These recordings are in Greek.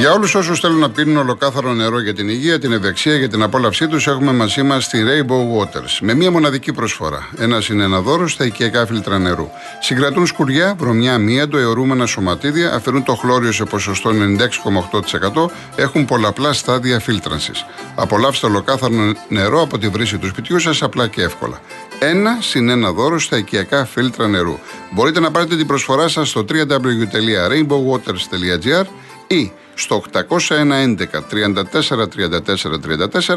Για όλους όσους θέλουν να πίνουν ολοκάθαρο νερό για την υγεία, την ευεξία, για την απόλαυσή τους, έχουμε μαζί μας τη Rainbow Waters. Με μία μοναδική προσφορά. Ένας είναι ένα δώρο στα οικιακά φίλτρα νερού. Συγκρατούν σκουριά, βρωμιά, μίαντο, αιωρούμενα σωματίδια, αφαιρούν το χλώριο σε ποσοστό 96,8%, έχουν πολλαπλά στάδια φίλτρανσης. Απολαύστε ολοκάθαρο νερό από τη βρύση του σπιτιού σας απλά και εύκολα. Ένα συν ένα δώρο στα οικιακά φίλτρα νερού. Μπορείτε να πάρετε την προσφορά σας στο www.rainbowwaters.gr ή στο 801 34 34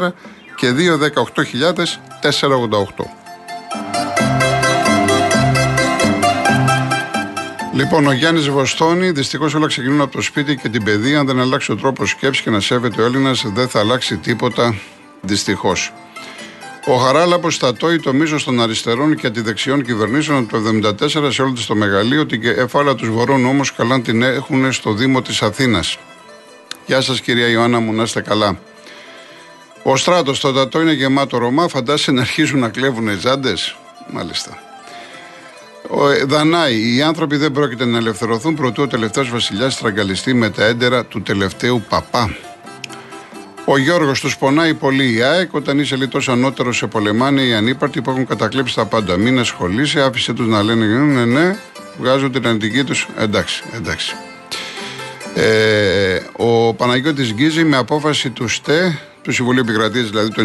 34 και 218.488. Λοιπόν, ο Γιάννης Βοστόνη, δυστυχώς όλα ξεκινούν από το σπίτι και την παιδεία. Αν δεν αλλάξει ο τρόπος σκέψης και να σέβεται ο Έλληνας, δεν θα αλλάξει τίποτα. Δυστυχώς. Ο Χαράλαπο στατώει το μίσο των αριστερών και αντιδεξιών κυβερνήσεων το 1974 σε όλο το μεγαλείο. Την κεφάλα του Βορών όμως καλά την έχουν στο Δήμο της Αθήνας. Γεια σας, κυρία Ιωάννα μου, να είστε καλά. Ο στράτος στο Τατό είναι γεμάτο Ρωμά. Φαντάζεσαι να αρχίζουν να κλέβουν ζάντε. Μάλιστα. Ο ε, Δανάη, οι άνθρωποι δεν πρόκειται να ελευθερωθούν προτού ο τελευταίος βασιλιάς στραγγαλιστεί με τα έντερα του τελευταίου παπά. Ο Γιώργος τους πονάει πολύ η ΑΕΚ. Όταν είσαι λιτός ανώτερος, σε πολεμάνε οι ανύπαρτοι που έχουν κατακλέψει τα πάντα. Μην ασχολείσαι, άφησε τους να λένε ναι, ναι, βγάζουν την αντική τους. Εντάξει, εντάξει. Ε, ο Παναγιώτης Γκίζη με απόφαση του ΣΤΕ, του Συμβουλίου Επικρατείας δηλαδή το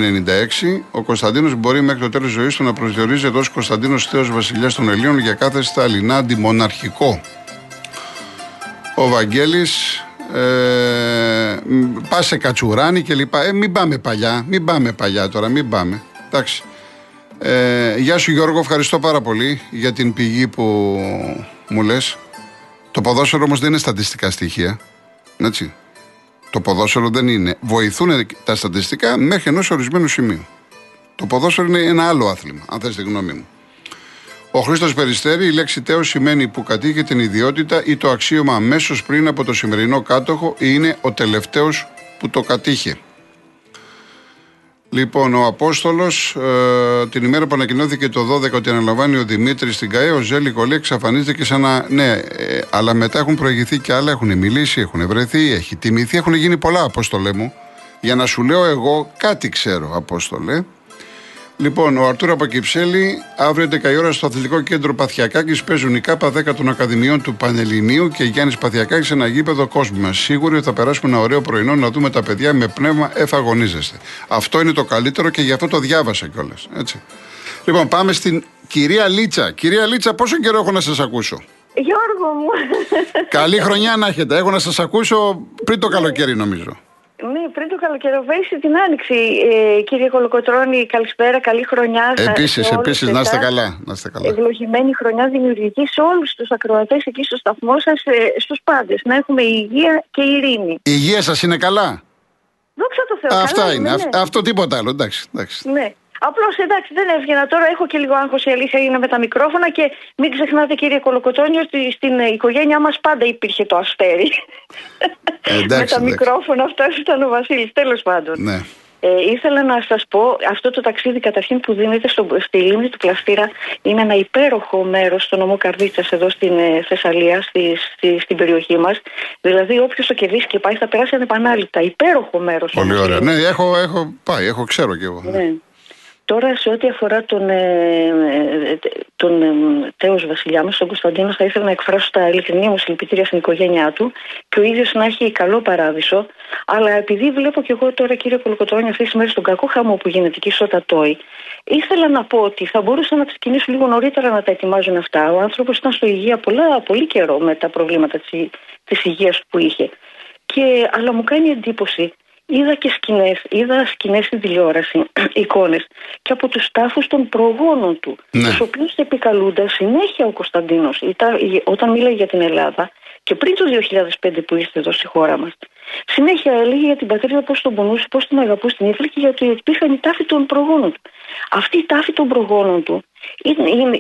1996, ο Κωνσταντίνος μπορεί μέχρι το τέλος ζωής του να προσδιορίζεται ως Κωνσταντίνος Θεός Βασιλιάς των Ελλήνων για κάθε σταλινά αντιμοναρχικό. Ο Βαγγέλης ε, πά σε κατσουράνι και λοιπά. Ε, μην πάμε παλιά, μην πάμε παλιά τώρα, μην πάμε. Εντάξει. Ε, γεια σου Γιώργο, ευχαριστώ πάρα πολύ για την πηγή που μου λες. Το ποδόσφαιρο όμως δεν είναι στατιστικά στοιχεία. Έτσι. Το ποδόσφαιρο δεν είναι. Βοηθούν τα στατιστικά μέχρι ενός ορισμένου σημείου. Το ποδόσφαιρο είναι ένα άλλο άθλημα, αν θες τη γνώμη μου. Ο Χρήστος Περιστέρη, η λέξη τέος σημαίνει που κατήχε την ιδιότητα ή το αξίωμα αμέσως πριν από το σημερινό κάτοχο ή είναι ο τελευταίος που το κατήχε. Λοιπόν, ο Απόστολος, ε, την ημέρα που ανακοινώθηκε το 12 ότι αναλαμβάνει ο Δημήτρης στην ΚαΕ, ο Ζέλη Κολέ εξαφανίζεται σαν ένα. Ναι, ε, αλλά μετά έχουν προηγηθεί και άλλα, έχουν μιλήσει, έχουν βρεθεί, έχει τιμηθεί, έχουν γίνει πολλά, Απόστολε μου. Για να σου λέω εγώ κάτι ξέρω, Απόστολε. Λοιπόν, ο Αρτούρα από Κυψέλη, αύριο 11 η ώρα στο Αθλητικό Κέντρο Παθιακάκης παίζουν οι ΚΑΠΑ 10 των Ακαδημιών του Πανελληνίου και Γιάννης Παθιακάκης σε ένα γήπεδο κόσμο μα. Σίγουροι ότι θα περάσουμε ένα ωραίο πρωινό να δούμε τα παιδιά με πνεύμα εφαγωνίζεστε. Αυτό είναι το καλύτερο και γι' αυτό το διάβασα κιόλας. Λοιπόν, πάμε στην κυρία Λίτσα. Κυρία Λίτσα, πόσο καιρό έχω να σας ακούσω; Γιώργο μου. Καλή χρονιά να έχετε. Έχω να σας ακούσω πριν το καλοκαίρι, νομίζω. Ναι, πριν το καλοκαιροβέσει την άνοιξη. Ε, κύριε Κολοκοτρώνη, καλησπέρα, καλή χρονιά. Επίσης, επίσης, να είστε καλά. Να είστε καλά. Ευλογημένη χρονιά δημιουργική σε όλους τους ακροατές εκεί στο σταθμό σας, ε, στους πάντες. Να έχουμε υγεία και ειρήνη. Η υγεία σας είναι καλά; Δόξα τω Θεώ. Αυτά είναι. Ναι. Αυτό τίποτα άλλο. Εντάξει. εντάξει. Ναι. Απλώς εντάξει, δεν έβγαινα τώρα. Έχω και λίγο άγχος η αλήθεια είναι με τα μικρόφωνα και μην ξεχνάτε, κύριε Κολοκοτόνιο, ότι στην οικογένειά μας πάντα υπήρχε το αστέρι. Εντάξει, με τα μικρόφωνα αυτά ήταν ο Βασίλης. Τέλος πάντων. Ναι. Ε, ήθελα να σας πω, αυτό το ταξίδι καταρχήν που δίνεται στο, στη λίμνη του Πλαστήρα είναι ένα υπέροχο μέρος στο νομό Καρδίτσα εδώ στην ε, Θεσσαλία, στη, στη, στην περιοχή μας. Δηλαδή, όποιος το κερδίσει και πάει θα περάσει ανεπανάληπτα. Υπέροχο μέρος. Πολύ ωραία. Ναι, έχω, έχω πάει, έχω ξέρω κι εγώ. Ναι. Τώρα σε ό,τι αφορά τον, ε, ε τον ε, τέος βασιλιά μας, τον Κωνσταντίνο, θα ήθελα να εκφράσω τα ειλικρινή μου συλληπιτήρια στην οικογένειά του και ο ίδιος να έχει καλό παράδεισο. Αλλά επειδή βλέπω και εγώ τώρα κύριε Κολοκοτρώνη αυτές τις μέρες τον κακό χαμό που γίνεται εκεί στο Τατόι, ήθελα να πω ότι θα μπορούσαν να ξεκινήσουν λίγο νωρίτερα να τα ετοιμάζουν αυτά. Ο άνθρωπος ήταν στο υγεία πολλά, πολύ καιρό με τα προβλήματα της, της υγείας που είχε. Και, αλλά μου κάνει εντύπωση είδα και σκηνές, είδα σκηνές στην τηλεόραση, εικόνες και από τους τάφους των προγόνων του, ναι. τους οποίους επικαλούνταν συνέχεια ο Κωνσταντίνος. Όταν μίλαγε για την Ελλάδα και πριν το 2005 που ήρθε εδώ στη χώρα μας, συνέχεια έλεγε για την πατρίδα πώς τον πονούσε, πώς τον αγαπούσε, την ήθελε και γιατί υπήρχαν οι τάφοι των προγόνων του. Αυτή η τάφη των προγόνων του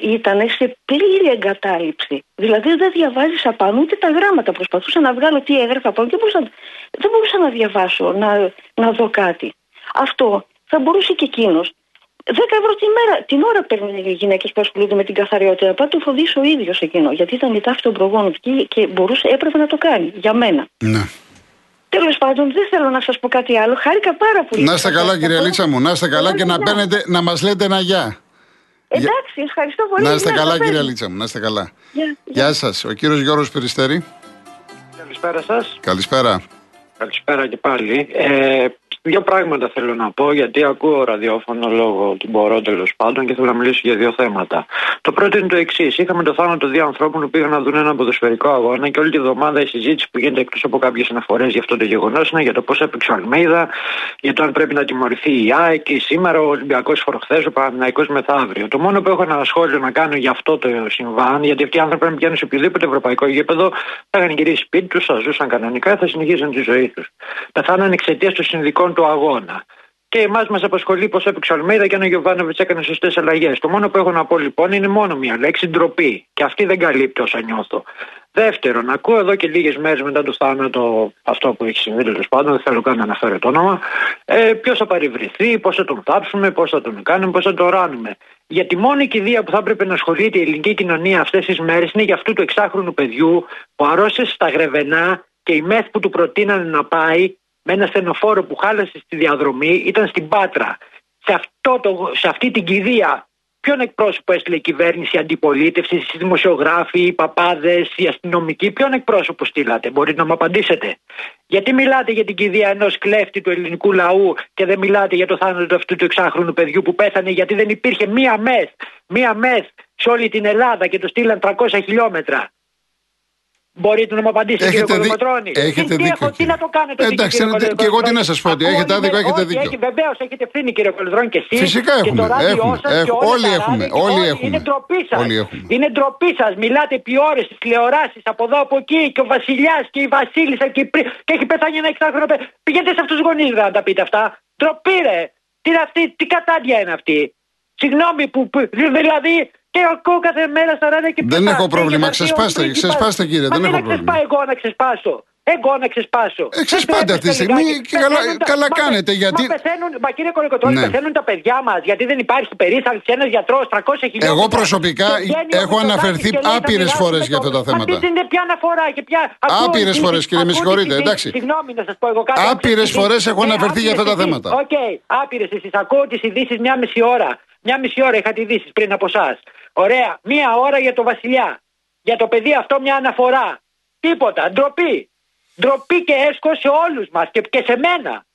ήταν σε πλήρη εγκατάλειψη. Δηλαδή δεν διαβάζεις απάνω ούτε τα γράμματα. Προσπαθούσα να βγάλω τι έγραφα απάνω και μπορούσα, δεν μπορούσα να διαβάσω, να, να δω κάτι. Αυτό θα μπορούσε και εκείνος 10 ευρώ τη μέρα, την ώρα παίρνουν οι γυναίκες που ασχολούνται με την καθαριότητα. Πάτε το φοδίσει ο ίδιος εκείνος. Γιατί ήταν η τάφη των προγόνων και, και μπορούσε, έπρεπε να το κάνει για μένα. Ναι. Τέλος πάντων, δεν θέλω να σας πω κάτι άλλο. Χάρηκα πάρα πολύ. Να είστε καλά, κυρία Λίτσα μου, να είστε καλά και να, παίρνετε, να μας λέτε ένα γεια. Εντάξει, ευχαριστώ πολύ. Να είστε καλά, κυρία Λίτσα μου, να είστε καλά. Γεια, γεια σας. Ο κύριος Γιώργος Περιστέρη. Καλησπέρα σας. Καλησπέρα. Καλησπέρα και πάλι. Ε, Δύο πράγματα θέλω να πω, γιατί ακούω ραδιόφωνο λόγω του μπορώ τέλος πάντων και θέλω να μιλήσω για δύο θέματα. Το πρώτο είναι το εξής. Είχαμε το θάνατο δύο ανθρώπων που πήγαν να δουν ένα ποδοσφαιρικό αγώνα και όλη τη βδομάδα η συζήτηση που γίνεται εκτός από κάποιες αναφορές για αυτό το γεγονός είναι για το πώς έπαιξε ο Αλμίδα, για το αν πρέπει να τιμωρηθεί η ΑΕΚ σήμερα, ο Ολυμπιακός φοροχθές, ο Παναμαϊκό μεθαύριο. Το μόνο που έχω ένα σχόλιο να κάνω για αυτό το συμβάν, γιατί αυτοί οι άνθρωποι πρέπει να πηγαίνουν σε οποιοδήποτε ευρωπαϊκό γήπεδο, θα είχαν γυρίσει σπίτι τους, θα ζούσαν κανονικά, θα συνεχίζουν τη ζωή τους. Πεθάναν εξαιτίας των συνδικών του αγώνα. Και εμάς μας απασχολεί πώ έπαιξε ο Αλμέιδα και αν ο Γιωβάνοβιτς έκανε σωστές αλλαγές. Το μόνο που έχω να πω λοιπόν είναι μόνο μία λέξη ντροπή. Και αυτή δεν καλύπτει όσα νιώθω. Δεύτερον, ακούω εδώ και λίγες μέρες μετά το θάνατο αυτό που έχει συμβεί τέλος πάντων, δεν θέλω καν να αναφέρω το όνομα, ε, ποιος θα παρευρεθεί, πώς θα τον θάψουμε, πώς θα τον κάνουμε, πώς θα τον ράνουμε. Γιατί μόνη κηδεία που θα έπρεπε να ασχολείται η ελληνική κοινωνία αυτές τις μέρες είναι για αυτού του εξάχρονου παιδιού που αρρώστησε στα γρεβενά και η μεθ που του προτείνανε να πάει με ένα στενοφόρο που χάλασε στη διαδρομή ήταν στην Πάτρα. Σε, αυτό το, σε αυτή την κηδεία ποιον εκπρόσωπο έστειλε η κυβέρνηση, η αντιπολίτευση, οι δημοσιογράφοι, οι παπάδες, οι αστυνομικοί, ποιον εκπρόσωπο στείλατε, μπορείτε να μου απαντήσετε. Γιατί μιλάτε για την κηδεία ενός κλέφτη του ελληνικού λαού και δεν μιλάτε για το θάνατο αυτού του εξάχρονου παιδιού που πέθανε γιατί δεν υπήρχε μία μεθ, μία μεθ σε όλη την Ελλάδα και το στείλαν 300 χιλιόμετρα. Μπορείτε να μου απαντήσετε, έχετε κύριε Κολοκοτρώνη. Έχετε τι, δίκιο. τι να το κάνετε, Εντάξει, κύριε και εγώ τι να σας πω, ότι έχετε άδικο, έχετε δίκιο. Έχει, Βεβαίως έχετε ευθύνη, κύριε Κολοκοτρώνη, και εσείς. Φυσικά έχουμε. Και το έχουμε, σας, έχουμε, και όλοι έχουμε. Όλοι έχουμε. Είναι ντροπή σας. Είναι ντροπή σας. Μιλάτε επί ώρες στις τηλεοράσεις από εδώ από εκεί και ο Βασιλιάς και η Βασίλισσα και, και έχει πεθάνει ένα εξάχρονο. Πηγαίνετε σε αυτούς τους γονείς να τα πείτε αυτά. Ντροπή, ρε. Τι, αυτή, τι κατάντια είναι αυτή. Συγγνώμη που, που δηλαδή και ακούω κάθε μέρα στα ράδια και Δεν έχω πρόβλημα. Ξεσπάστε, ξεσπάστε κύριε. δεν έχω πρόβλημα. Ξεσπάω εγώ να ξεσπάσω. Εγώ να ξεσπάσω. Ε, ξεσπάτε αυτή τη στιγμή και καλά, καλά μα, κάνετε. Γιατί... Μα πεθαίνουν, μα κύριε Κολοκοτρόνη, ναι. πεθαίνουν τα παιδιά μας γιατί δεν υπάρχει περίθαλψη ένας γιατρός 300 χιλιόμετρα. Εγώ προσωπικά έχω αναφερθεί άπειρες φορές για αυτά τα θέματα. Αυτή είναι πια αναφορά και πια. Άπειρες φορές, κύριε, με συγχωρείτε. Εντάξει. Συγγνώμη να σας πω εγώ κάτι. Άπειρες φορές έχω αναφερθεί για αυτά τα θέματα. Οκ, άπειρες εσεί. Ακούω τις ειδήσεις μια μισή ώρα. Μια μισή ώρα είχατε ειδήσεις πριν από εσάς. Ωραία. Μία ώρα για το Βασιλιά. Για το παιδί αυτό μια αναφορά. Τίποτα. Ντροπή. Ντροπή και αίσχος σε όλους μας και, και σε μένα.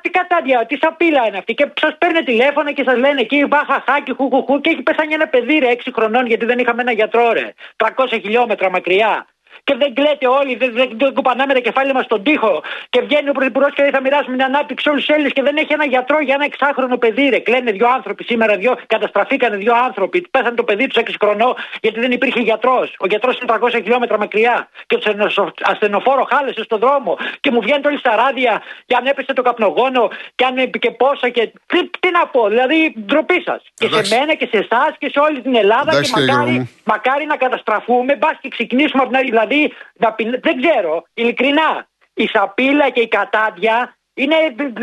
Τι κατάντια, τι σαπίλα είναι αυτή. Και σας παίρνει τηλέφωνο και σας λένε εκεί βάχα, χου χου και έχει πεθάνει ένα παιδί ρε 6 χρονών γιατί δεν είχαμε ένα γιατρό ρε. 300 χιλιόμετρα μακριά και δεν κλαίτε όλοι, δεν, δεν, δεν κουπανάμε τα κεφάλια μας στον τοίχο. Και βγαίνει ο Πρωθυπουργός και λέει θα μοιράσουμε την ανάπτυξη όλους τους Έλληνες και δεν έχει ένα γιατρό για ένα εξάχρονο παιδί. Ρε. Κλαίνε δύο άνθρωποι σήμερα, δύο, καταστραφήκανε δύο άνθρωποι. Πέθανε το παιδί τους 6 χρονών γιατί δεν υπήρχε γιατρός. Ο γιατρός είναι 300 χιλιόμετρα μακριά και το ασθενοφόρο χάλεσε στον δρόμο. Και μου βγαίνει όλοι στα ράδια και αν έπεσε το καπνογόνο και αν και πόσα και. Τι, τι να πω, δηλαδή ντροπή σας. Και σε μένα και σε εσάς και σε όλη την Ελλάδα Εντάξει, και μακάρι, μακάρι να καταστραφούμε. Μπας και ξεκινήσουμε από την άλλη. Δηλαδή, δεν ξέρω, ειλικρινά, η σαπίλα και η κατάδια είναι,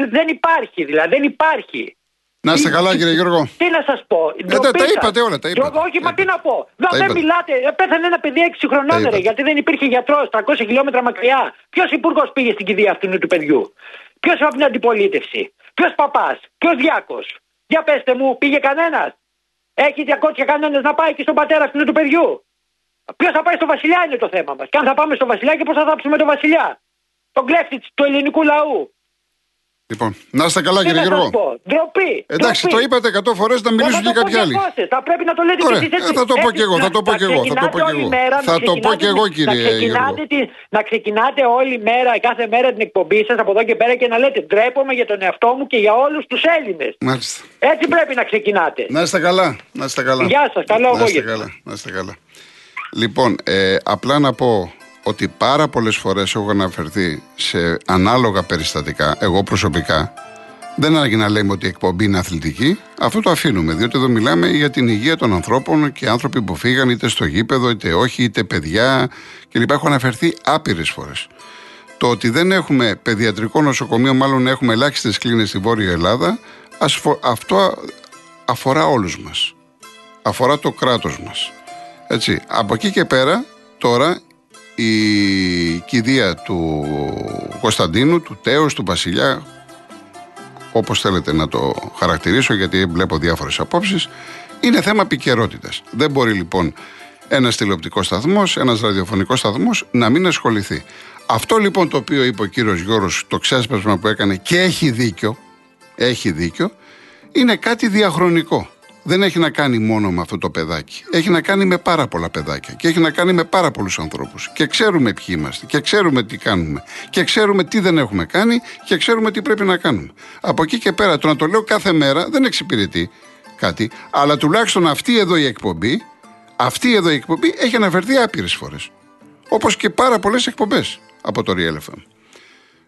δεν υπάρχει, δηλαδή, δεν υπάρχει. Να είστε καλά, κύριε Γιώργο. Τι να σας πω. Ε, τα, τα είπατε όλα. Τα είπατε. Όχι, μα τι να πω. Δεν μιλάτε. Ε, πέθανε ένα παιδί 6 χρονών, γιατί δεν υπήρχε γιατρός 300 χιλιόμετρα μακριά. Ποιος υπουργός πήγε στην κηδεία αυτού του παιδιού; Ποιος από την αντιπολίτευση; Ποιος παπάς; Ποιος διάκος; Για πέστε μου, πήγε κανένας; Έχει διακότσια κανένα να πάει και στον πατέρα αυτού του παιδιού; Ποιος θα πάει στο Βασιλιά είναι το θέμα μας. Και αν θα πάμε στο Βασιλιά και πώς θα θάψουμε τον Βασιλιά. Τον κλέφτη του ελληνικού λαού. Λοιπόν, να είστε καλά, κύριε Γιώργο. Ντροπή. Εντάξει, το είπατε 100 φορές να μιλήσουν και κάποιοι άλλοι. Θα πρέπει να το λέτε Ωραία, και εσείς. Θα το πω και εγώ, θα το πω και εγώ. Θα το πω και εγώ. Θα το πω και εγώ, κύριε Γιώργο. Να ξεκινάτε όλη μέρα, κάθε μέρα την εκπομπή σας από εδώ και πέρα και να λέτε ντρέπομαι για τον εαυτό μου και για όλους τους Έλληνες. Έτσι πρέπει να ξεκινάτε. Να είστε καλά. Να είστε καλά. Γεια σας, καλό απόγευμα. Να είστε καλά. Λοιπόν, ε, απλά να πω ότι πάρα πολλές φορές έχω αναφερθεί σε ανάλογα περιστατικά, εγώ προσωπικά, δεν άραγε να λέμε ότι η εκπομπή είναι αθλητική. Αυτό το αφήνουμε, διότι εδώ μιλάμε για την υγεία των ανθρώπων και άνθρωποι που φύγαν είτε στο γήπεδο, είτε όχι, είτε παιδιά κλπ. Έχω αναφερθεί άπειρες φορές. Το ότι δεν έχουμε παιδιατρικό νοσοκομείο, μάλλον έχουμε ελάχιστες κλίνες στη Βόρεια Ελλάδα, αυτό αφορά όλους μας. Αφορά το κράτος μας. Έτσι. Από εκεί και πέρα, τώρα η κηδεία του Κωνσταντίνου, του Τέος, του Βασιλιά, όπως θέλετε να το χαρακτηρίσω γιατί βλέπω διάφορες απόψεις, είναι θέμα επικαιρότητας. Δεν μπορεί λοιπόν ένας τηλεοπτικός σταθμός, ένας ραδιοφωνικός σταθμός να μην ασχοληθεί. Αυτό λοιπόν το οποίο είπε ο κύριος Γιώργο, το ξέσπασμα που έκανε και έχει δίκιο, έχει δίκιο, είναι κάτι διαχρονικό. Δεν έχει να κάνει μόνο με αυτό το παιδάκι. Έχει να κάνει με πάρα πολλά παιδάκια και έχει να κάνει με πάρα πολλούς ανθρώπους. Και ξέρουμε ποιοι είμαστε και ξέρουμε τι κάνουμε και ξέρουμε τι δεν έχουμε κάνει και ξέρουμε τι πρέπει να κάνουμε. Από εκεί και πέρα, το να το λέω κάθε μέρα δεν εξυπηρετεί κάτι, αλλά τουλάχιστον αυτή εδώ η εκπομπή, αυτή εδώ η εκπομπή έχει αναφερθεί άπειρες φορές. Όπως και πάρα πολλές εκπομπές από το Real FM.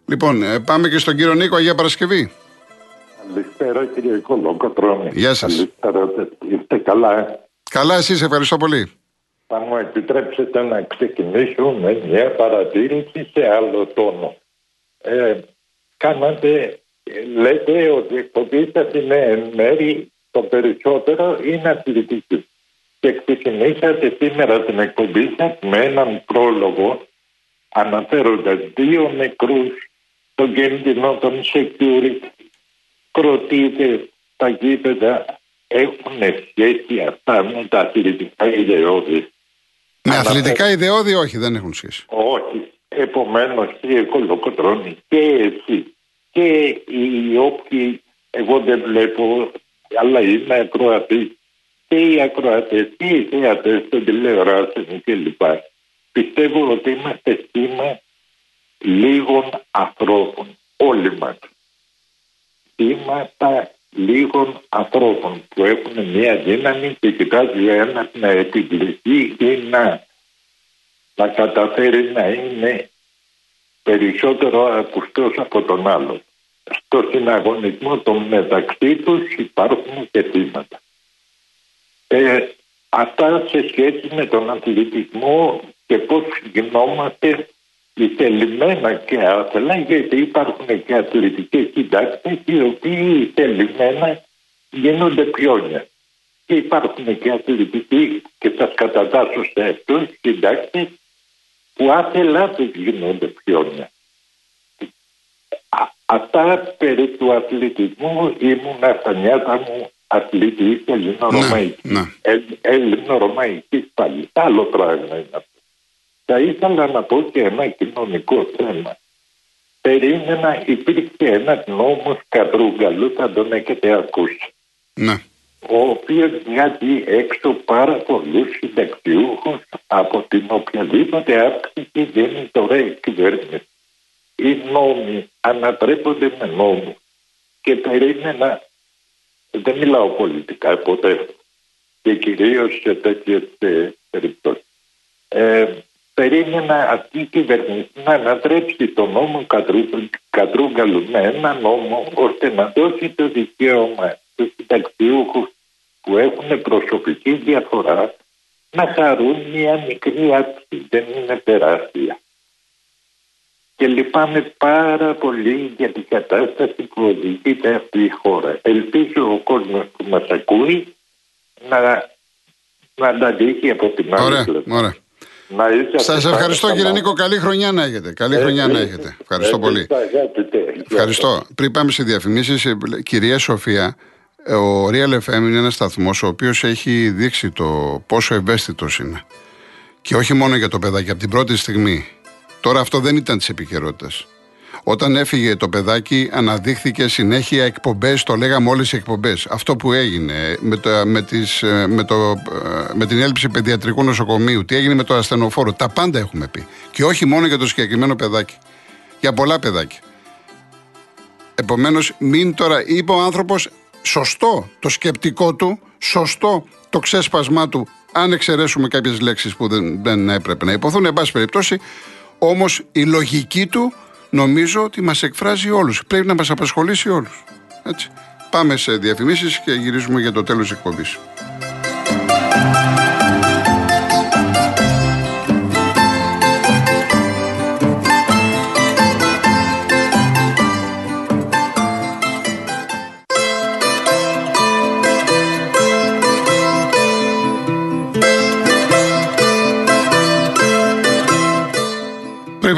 Λοιπόν, ε, πάμε και στον κύριο Νίκο Αγία Παρασκευή. Καλησπέρα κύριε Κολοκοτρώνη. Γεια σας. Καλησπέρα, είστε καλά. ε; Καλά, εσείς, ευχαριστώ πολύ. Θα μου επιτρέψετε να ξεκινήσω με μια παρατήρηση σε άλλο τόνο. Ε, κάνατε, λέτε ότι η εκπομπή σας είναι εν μέρη το περισσότερο είναι αθλητική. Και ξεκινήσατε σήμερα την εκπομπή σας με έναν πρόλογο αναφέροντας δύο νεκρούς στον κίνδυνο των security κροτείτε τα γήπεδα έχουν σχέση αυτά με τα αθλητικά ιδεώδη. Με αθλητικά ιδεώδη, όχι, δεν έχουν σχέση. Όχι. Επομένως κύριε Κολοκοτρώνη και εσύ και οι όποιοι εγώ δεν βλέπω αλλά είμαι ακροατής και οι ακροατές και οι θεατές των τηλεοράσεων κλπ. Πιστεύω ότι είμαστε θύμα λίγων ανθρώπων όλοι μας θύματα λίγων ανθρώπων που έχουν μια δύναμη και κοιτάζει ο ένας να επιβληθεί ή να, να καταφέρει να είναι περισσότερο ακουστός από τον άλλο. Στο συναγωνισμό των μεταξύ τους υπάρχουν και θύματα. Ε, αυτά σε σχέση με τον αθλητισμό και πώς γινόμαστε θελημένα και άθελα γιατί υπάρχουν και αθλητικές συντάξεις οι οποίοι θελημένα γίνονται πιόνια. Και υπάρχουν και αθλητικοί και σας κατατάσσω σε αυτούς συντάξεις που άθελά του γίνονται πιόνια. Αυτά περί του αθλητισμού ήμουν στα νιάτα μου αθλητής ελληνορωμαϊκής. Ναι, ναι. Ελληνορωμαϊκής πάλι. Άλλο πράγμα είναι αυτό. Θα ήθελα να πω και ένα κοινωνικό θέμα. Περίμενα υπήρχε ένας νόμος Κατρούγκαλου, θα τον έχετε ακούσει. Ναι. Ο οποίος βγάζει έξω πάρα πολλούς συνταξιούχους από την οποιαδήποτε αύξηση δίνει τώρα η κυβέρνηση. Οι νόμοι ανατρέπονται με νόμους και περίμενα, δεν μιλάω πολιτικά ποτέ και κυρίως σε τέτοιες περιπτώσεις. Ε, περίμενα αυτή η κυβέρνηση να ανατρέψει τον νόμο Κατρούγκαλου με ένα νόμο ώστε να δώσει το δικαίωμα στους συνταξιούχους που έχουν προσωπική διαφορά να χαρούν μια μικρή άψη, δεν είναι τεράστια. Και λυπάμαι πάρα πολύ για την κατάσταση που οδηγείται αυτή η χώρα. Ελπίζω ο κόσμος που μας ακούει να, να τα δείξει από την άλλη πλευρά. Σα ευχαριστώ κύριε Νίκο. Καλή χρονιά να έχετε. Καλή χρονιά να έχετε. Ευχαριστώ πολύ. Ευχαριστώ. Πριν πάμε σε διαφημίσει, ε, κυρία Σοφία, ε, ο Real FM είναι ένα σταθμό ο οποίο έχει δείξει το πόσο ευαίσθητο είναι. Και όχι μόνο για το παιδάκι, από την πρώτη στιγμή. Τώρα αυτό δεν ήταν τη επικαιρότητα. Όταν έφυγε το παιδάκι, αναδείχθηκε συνέχεια εκπομπές, το λέγαμε όλες οι εκπομπές. Αυτό που έγινε με, το, με, τις, ε, με, το, ε, με την έλλειψη παιδιατρικού νοσοκομείου, τι έγινε με το ασθενοφόρο, τα πάντα έχουμε πει. Και όχι μόνο για το συγκεκριμένο παιδάκι. Για πολλά παιδάκια. Επομένως, μην τώρα, είπε ο άνθρωπος, σωστό το σκεπτικό του, σωστό το ξέσπασμά του, αν εξαιρέσουμε κάποιες λέξεις που δεν, δεν έπρεπε να υποθούν. Εν πάση περιπτώσει, όμως η λογική του νομίζω ότι μας εκφράζει όλους. Πρέπει να μας απασχολήσει όλους. Έτσι. Πάμε σε διαφημίσεις και γυρίζουμε για το τέλος της εκπομπής.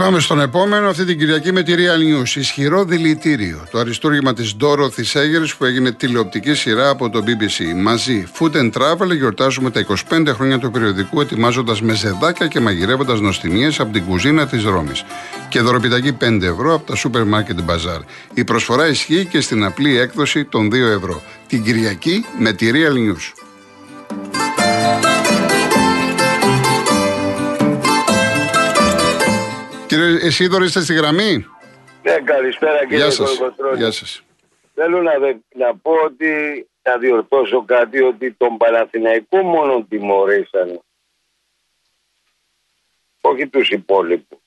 Πάμε στον επόμενο. Αυτή την Κυριακή με τη Real News. Ισχυρό δηλητήριο. Το αριστούργημα της Ντόρο Θησέγερη που έγινε τηλεοπτική σειρά από το BBC. Μαζί, Food and Travel, γιορτάζουμε τα 25 χρόνια του περιοδικού, ετοιμάζοντας με ζεδάκια και μαγειρεύοντας νοστιμίες από την κουζίνα της Ρώμης. Και δωροπιταγή 5 ευρώ από τα Supermarket Market Bazaar. Η προσφορά ισχύει και στην απλή έκδοση των 2 ευρώ. Την Κυριακή με τη Real News. Κύριε Εσίδωρο, είστε στη γραμμή; Ναι, καλησπέρα κύριε Γεια σας. Κολοκοτρώνη. Γεια σας. Θέλω να, δε- να πω ότι να διορθώσω κάτι ότι τον Παναθηναϊκό μόνο τιμωρήσανε. Όχι τους υπόλοιπους.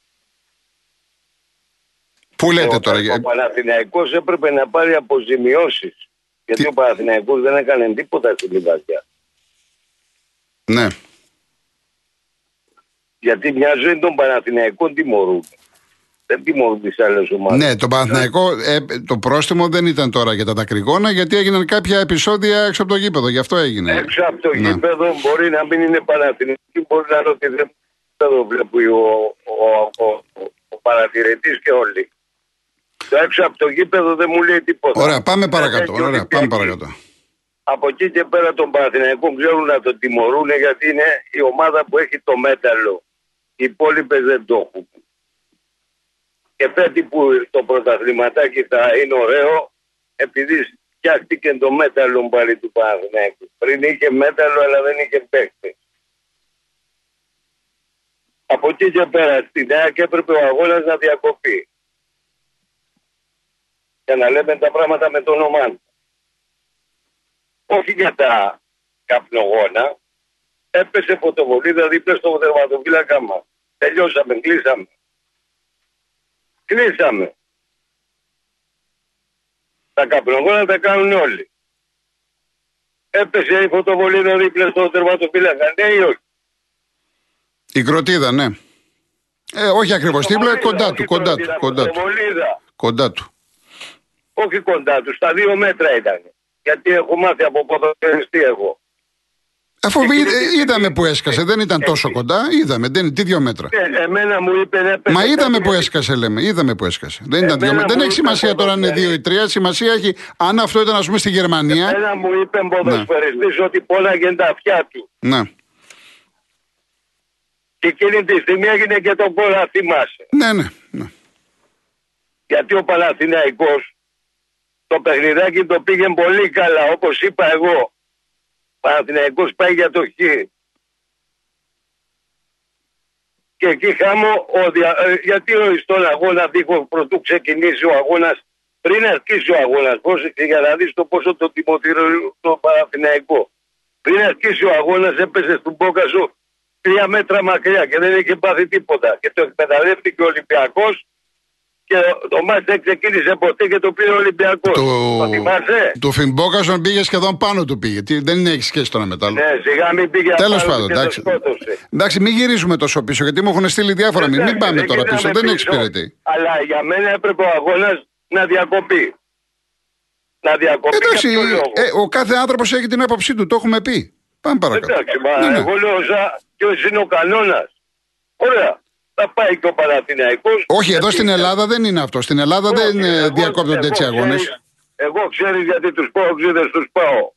Πού λέτε ο, τώρα, ο για- Παναθηναϊκός έπρεπε να πάρει αποζημιώσεις. Γιατί Τι- ο Παναθηναϊκός δεν έκανε τίποτα στην Λιβαδιά. ναι. Γιατί μια ζωή των Παναθηναϊκών τιμωρούν. Δεν τιμωρούν τις άλλες ομάδες. Ναι, το Παναθηναϊκό, ε, το πρόστιμο δεν ήταν τώρα για τα δακρυγόνα, γιατί έγιναν κάποια επεισόδια έξω από το γήπεδο. Γι' αυτό έγινε. Έξω από το Ναι. γήπεδο μπορεί να μην είναι Παναθηναϊκή, μπορεί να είναι ότι δεν το βλέπει ο, ο, ο, ο, ο παρατηρητής και όλοι. Το έξω από το γήπεδο δεν μου λέει τίποτα. Ωραία, πάμε παρακάτω. Ε, και Ωραία, πάμε Ολυμπιακοί. παρακάτω. Από εκεί και πέρα τον Παναθηναϊκό ξέρουν να τον τιμωρούν γιατί είναι η ομάδα που έχει το μέταλλο. Οι υπόλοιπες δεν το έχουν. Και φέτη που το πρωταθληματάκι θα είναι ωραίο επειδή φτιάχτηκε το μέταλλο πάλι του Παναθηναϊκού. Πριν είχε μέταλλο αλλά δεν είχε παίχτη. Από εκεί και πέρα στην ΑΕΚ έπρεπε ο αγώνας να διακοπεί. Για να λέμε τα πράγματα με το όνομά του όχι για τα καπνογόνα. Έπεσε φωτοβολίδα δίπλα στο τερματοφύλακα μα. Τελειώσαμε, κλείσαμε. Κλείσαμε. Τα καπνογόνα τα κάνουν όλοι. Έπεσε η φωτοβολίδα δίπλα στο τερματοφύλακα. Ναι ή όχι. Η κροτίδα, ναι. Ε, όχι ακριβώς δίπλα, Φωτοβολίδα, κοντά όχι του, κοντά του, φωτοβολίδα, κοντά του. φωτοβολίδα. Κοντά του. Όχι κοντά τους, στα δύο μέτρα ήταν. Γιατί έχω μάθει από ποδοσφαιριστή εγώ. Αφού Και είδ- κύριε- είδαμε που έσκασε, δεν ήταν τόσο κοντά, είδαμε, δεν είναι τι δύο μέτρα. Ε, εμένα μου είπε έπεσε Μα είδαμε κάτι- που έσκασε, λέμε. Είδαμε που έσκασε. Δεν, ήταν δύο Εμένα μέτρα. δεν μου έχει είπε σημασία τώρα αν είναι ποδοσφαίρι. δύο ή τρία. Σημασία έχει αν αυτό ήταν, ας πούμε, στη Γερμανία. Ένα μου είπε Ναι. ποδοσφαιριστής ότι πόναγε τα αυτιά του. Να. Και εκείνη τη στιγμή έγινε και τον κόλλα, θυμάσαι. Ναι, ναι. ναι. Γιατί ο Παναθηναϊκός το παιχνιδάκι το πήγε πολύ καλά, όπως είπα εγώ. Ο Παναθηναϊκός πάει για το χ. Και εκεί χάμω, ο δια... ε, γιατί ο στον αγώνα δίχως πρωτού ξεκινήσει ο αγώνας, πριν αρχίσει ο αγώνας, πρόσεξε για να δεις το πόσο το τιμωτήριο το Παναθηναϊκό. Πριν αρχίσει ο αγώνας έπεσε στον Πόκασο τρία μέτρα μακριά και δεν είχε πάθει τίποτα. Και το εκμεταλλεύτηκε ο Ολυμπιακός και το μάτς δεν ξεκίνησε ποτέ και το πήρε ο Ολυμπιακός. Το θυμάσαι; του Φιμπόκασον πήγε σχεδόν πάνω του πήγε. Τι, δεν έχεις σχέση το ένα με το άλλο. Ναι, σιγά μην πήγε Τέλος απάνω πάντων, και το εντάξει. σκότωσε. Εντάξει, μην γυρίζουμε τόσο πίσω γιατί μου έχουν στείλει διάφορα. Μην, μην Εντάξει, πάμε δεν τώρα πίσω. γυρνάμε Δεν πίσω. εξυπηρετεί. Αλλά για μένα έπρεπε ο αγώνας να διακοπεί. Να διακοπεί Εντάξει, για ποιο λόγο; ε, ο κάθε άνθρωπος έχει την άποψή του. Το έχουμε πει. Πάμε παρακάτω. Εντάξει, μα Ναι, ναι. εγώ λέω σαν ποιος είναι ο κανόνας. Ωραία. Θα πάει και ο Παναθηναϊκός. Όχι, εδώ Γιατί- στην Ελλάδα δεν είναι αυτό. Στην Ελλάδα δεν Όχι, ε, εγώ- διακόπτονται έτσι εγώ αγώνες. ξέρεις- Εγώ ξέρει γιατί τους πάω ξύδε, του πάω.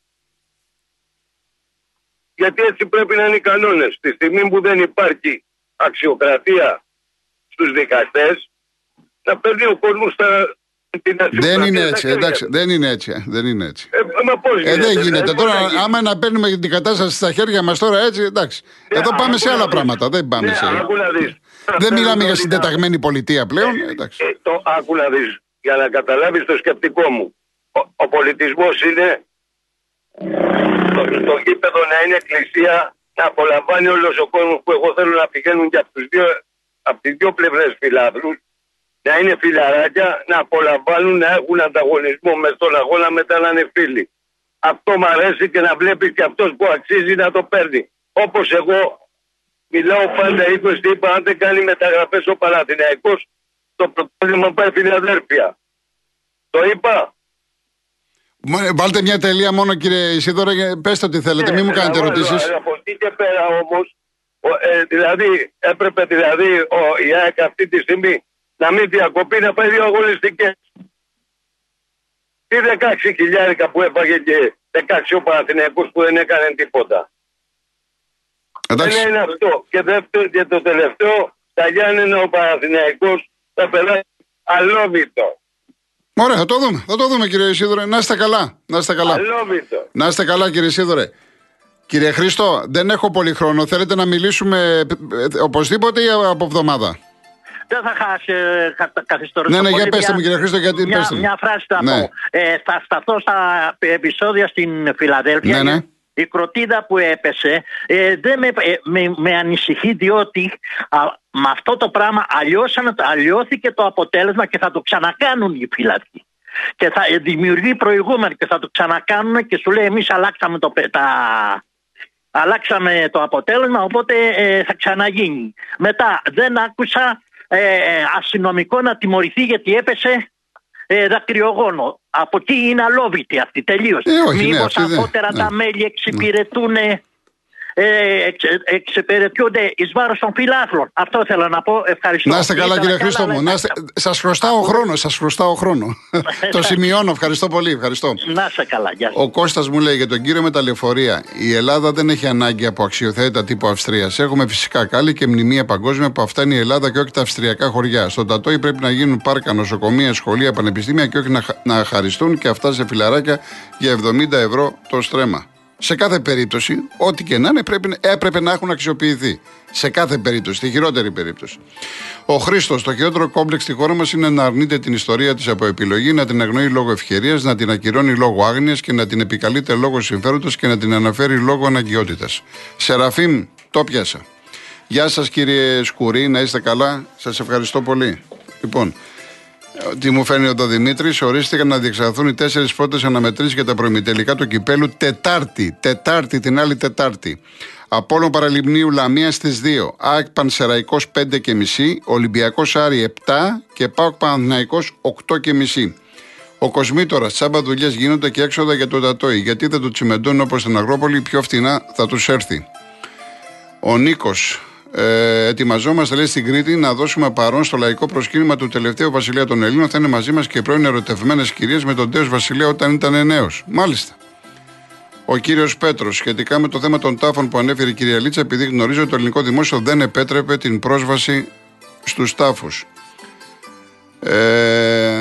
Γιατί έτσι πρέπει να είναι οι κανόνες. Τη στιγμή που δεν υπάρχει αξιοκρατία στους δικαστές, να παίρνει ο κόσμος στα. την Δεν αξιοκρατία είναι στα έτσι, χέρια εντάξει. του. Δεν είναι έτσι. ε, Δεν είναι έτσι. Ε, μα πώς Ε, δεν γίνεται. δηλαδή, Τώρα, πώς θα γίνει. άμα να παίρνουμε την κατάσταση στα χέρια μας τώρα έτσι, εντάξει. Ναι, Εδώ πάμε άκου σε να άλλα δεις. πράγματα. Δεν πάμε Ναι, σε. άκου να δεις. Δεν μιλάμε για Ότι να- συντεταγμένη πολιτεία πλέον. Εντάξει. Ε, το άκου να δεις, για να καταλάβεις το σκεπτικό μου. Ο, ο πολιτισμός είναι το, το γήπεδο να είναι εκκλησία, να απολαμβάνει όλος ο κόσμος που εγώ θέλω να πηγαίνουν και από, τους δύο, από τις δύο πλευρές φιλάθλους, να είναι φιλαράκια, να απολαμβάνουν, να έχουν ανταγωνισμό με στον αγώνα μετά να είναι φίλοι. Αυτό μου αρέσει και να βλέπεις και αυτός που αξίζει να το παίρνει. Όπως εγώ Μιλάω πάντα, είπε τι είπα, αν δεν κάνει μεταγραφές ο Παναθηναϊκός, το πρωτόκολλημα πάει Φιλαδέλφια. Το είπα. Μ- Βάλτε μια τελεία μόνο κύριε Ισίδωρα και πέστε ό,τι θέλετε. Μην μου Ναι, κάνετε να βάλω, ερωτήσεις. αλλά Από εκεί και πέρα όμως, Ο, ε, δηλαδή, έπρεπε δηλαδή ο, η ΑΕΚ αυτή τη στιγμή να μην διακοπεί να πάει δύο αγωνιστικές. Τι 16 χιλιάρικα που έπαγε και 16 ο Παναθηναϊκός που δεν έκανε τίποτα. Εντάξει. Δεν είναι αυτό. Και, δεύτερο, και το τελευταίο, τα Γιάννενα ο Παναθηναϊκός θα περάσει αλόβητο. Ωραία, θα το δούμε. Θα το δούμε κύριε Σίδωρε. Να είστε καλά. Να είστε καλά. Αλόβητο. Να είστε καλά κύριε Σίδωρε. Κύριε Χρήστο, δεν έχω πολύ χρόνο. Θέλετε να μιλήσουμε ε, ε, οπωσδήποτε ή από εβδομάδα; Δεν θα χάσει ε, κα- καθιστορήσω Ναι, ναι, πολύ. για πέστε Μια- μου, κύριε Χρήστο, γιατί μια, πέστε μου. μια φράση θα Ναι. πω. Ε, θα σταθώ στα επεισόδια στην Φιλαδέλφια. Ναι, ναι. Η κροτίδα που έπεσε ε, δεν με, ε, με, με ανησυχεί διότι α, με αυτό το πράγμα αλλιώσαν, αλλιώθηκε το αποτέλεσμα και θα το ξανακάνουν οι φύλακοι. Και θα ε, δημιουργεί προηγούμενο και θα το ξανακάνουν και σου λέει εμείς αλλάξαμε το, πε- τα, αλλάξαμε το αποτέλεσμα οπότε ε, θα ξαναγίνει. Μετά δεν άκουσα ε, αστυνομικό να τιμωρηθεί γιατί έπεσε ε, δακρυογόνο. Από εκεί είναι αλόβητη αυτή τελείως. Ε, όχι, ναι, Μήπως αυτή δεν- αργότερα ναι. τα μέλη εξυπηρετούν ε, εξε, εξυπηρετούνται εις βάρος των φιλάθλων. Αυτό θέλω να πω. Ευχαριστώ. Να είστε καλά, Ήτανε κύριε Χρήστο αλλά μου. Να είστε... Σας χρωστάω χρόνο. Σας χρωστάω χρόνο. το σημειώνω. Ευχαριστώ πολύ. Ευχαριστώ. Να είστε καλά. Γεια σας. Ο Κώστας μου λέει για τον κύριο με τα λεωφορεία. Η Ελλάδα δεν έχει ανάγκη από αξιοθέατα τύπου Αυστρίας. Έχουμε φυσικά κάλλη και μνημεία παγκόσμια που αυτά είναι η Ελλάδα και όχι τα αυστριακά χωριά. Στον Τατόι πρέπει να γίνουν πάρκα, νοσοκομεία, σχολεία, πανεπιστήμια και όχι να, χα- να χαριστούν και αυτά σε φιλαράκια για 70 ευρώ το στρέμμα. Σε κάθε περίπτωση, ό,τι και να είναι, πρέπει, να- έπρεπε να έχουν αξιοποιηθεί. Σε κάθε περίπτωση, στη χειρότερη περίπτωση. Ο Χρήστος, το χειρότερο κόμπλεξ στη χώρα μας είναι να αρνείται την ιστορία της από επιλογή, να την αγνοεί λόγω ευκαιρίας, να την ακυρώνει λόγω άγνοιας και να την επικαλείται λόγω συμφέροντος και να την αναφέρει λόγω αναγκαιότητας. Σεραφείμ, το πιάσα. Γεια σας κύριε Σκουρή, να είστε καλά. Σας ευχαριστώ πολύ. Λοιπόν, ε, τι μου φέρνει εδώ Δημήτρη, ορίστηκαν να διεξαχθούν οι τέσσερις πρώτες αναμετρήσεις για τα προημιτελικά του κυπέλου Τετάρτη. Τετάρτη, την άλλη Τετάρτη. Απόλλων Παραλιμνίου Λαμία στις 2. ΑΕΚ Πανσεραϊκός 5 και μισή. Ολυμπιακός Άρη 7 και ΠΑΟΚ Παναθυναϊκό 8 και μισή. Ο Κοσμήτορα, τσάμπα δουλειές γίνονται και έξοδα για τον Τατόι. Γιατί δεν το τσιμεντώνουν όπως στην Αγρόπολη, πιο φτηνά θα τους έρθει. Ο Νίκος. Ε, ετοιμαζόμαστε, λέει στην Κρήτη, να δώσουμε παρόν στο λαϊκό προσκύνημα του τελευταίου βασιλεία των Ελλήνων. Θα είναι μαζί μας και πρώην ερωτευμένες κυρίες με τον τέος βασιλέα όταν ήταν νέος. Μάλιστα. Ο κύριος Πέτρος, σχετικά με το θέμα των τάφων που ανέφερε η κυρία Λίτσα, επειδή γνωρίζω ότι το ελληνικό δημόσιο δεν επέτρεπε την πρόσβαση στους τάφους. Ε,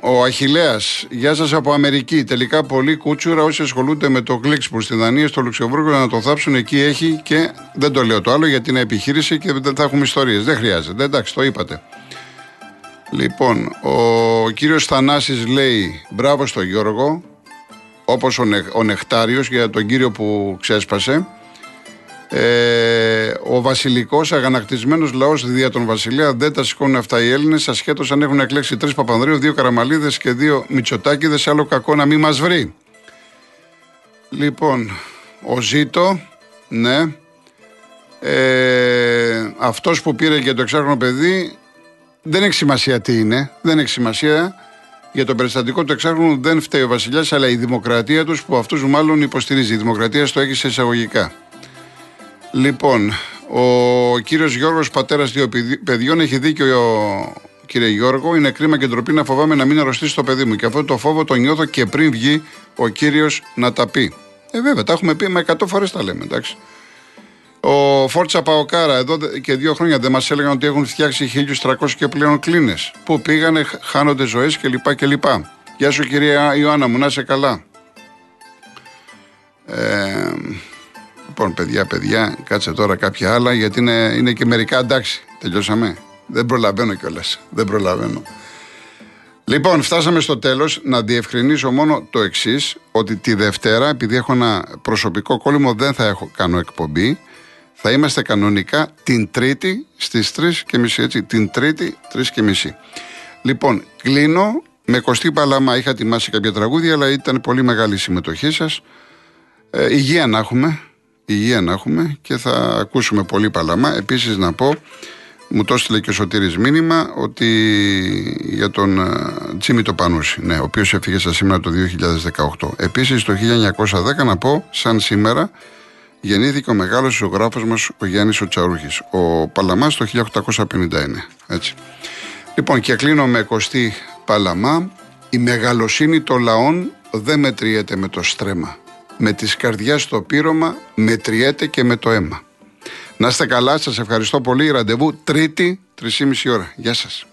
ο Αχηλέα, γεια σας από Αμερική. Τελικά πολλοί κούτσουρα όσοι ασχολούνται με το Γκλίξπουρ στη Δανία, στο Λουξεμβούργο να το θάψουν. Εκεί έχει και δεν το λέω το άλλο γιατί είναι επιχείρηση και δεν θα έχουμε ιστορίες. Δεν χρειάζεται. Εντάξει, το είπατε. Λοιπόν, ο κύριος Θανάσης λέει μπράβο στο Γιώργο, όπως ο, Νε, ο Νεκτάριος για τον κύριο που ξέσπασε. Ε, ο βασιλικός αγανακτισμένος λαός δια τον Βασιλέα δεν τα σηκώνουν αυτά οι Έλληνες, ασχέτως αν έχουν εκλέξει τρεις Παπανδρέου, δύο Καραμαλίδες και δύο Μητσοτάκηδες. Άλλο κακό να μην μας βρει. Λοιπόν, ο Ζήτο, ναι. Ε, αυτός που πήρε για το εξάχρονο παιδί δεν έχει σημασία τι είναι. Δεν έχει σημασία. Για το περιστατικό του εξάχρονου δεν φταίει ο Βασιλιάς, αλλά η δημοκρατία τους που αυτούς μάλλον υποστηρίζει. Η δημοκρατία στο έχει σε εισαγωγικά. Λοιπόν, ο κύριος Γιώργος, πατέρας δύο παιδι- παιδιών, έχει δίκιο ο κύριε Γιώργο. Είναι κρίμα και ντροπή να φοβάμαι να μην αρρωστήσει το παιδί μου. Και αυτό το φόβο το νιώθω και πριν βγει ο κύριος να τα πει. Ε, βέβαια, τα έχουμε πει με 100 φορές τα λέμε, εντάξει. Ο Φόρτσα Παοκάρα, εδώ δε- και δύο χρόνια δεν μας έλεγαν ότι έχουν φτιάξει 1300 και πλέον κλίνες. Πού πήγανε, χ- χάνονται ζωές κλπ. κλπ. Γεια σου κυρία Ιωάννα μου, να είσαι καλά. Ε, λοιπόν, παιδιά, παιδιά, κάτσε τώρα κάποια άλλα γιατί είναι, είναι και μερικά εντάξει. Τελειώσαμε. Δεν προλαβαίνω κιόλας. Δεν προλαβαίνω. Λοιπόν, φτάσαμε στο τέλος. Να διευκρινίσω μόνο το εξής: Ότι τη Δευτέρα, επειδή έχω ένα προσωπικό κόλλημο, δεν θα έχω, κάνω εκπομπή. Θα είμαστε κανονικά την Τρίτη στις 3 και μισή. Έτσι, την Τρίτη 3 και μισή. Λοιπόν, κλείνω με Κωστή Παλαμά. Είχα ετοιμάσει κάποια τραγούδια, αλλά ήταν πολύ μεγάλη η συμμετοχή σας. Ε, υγεία να έχουμε. Υγεία να έχουμε και θα ακούσουμε πολύ Παλαμά. Επίσης να πω, μου το έστειλε και ο Σωτήρης μήνυμα ότι για τον ε, Τζίμι το Πανούση, ναι, ο οποίος έφυγε στα σήμερα το 2018. Επίσης το 1910 να πω, σαν σήμερα, γεννήθηκε ο μεγάλος ζωγράφος μας ο Γιάννης ο Τσαρούχης. Ο Παλαμάς το 1859. Έτσι. Λοιπόν και κλείνω με Κωστή Παλαμά. Η μεγαλοσύνη των λαών δεν μετριέται με το στρέμα. Με τις καρδιάς το πείρωμα μετριέται και με το αίμα. Να είστε καλά, σας ευχαριστώ πολύ. Ραντεβού τρίτη, 3,5 ώρα. Γεια σας.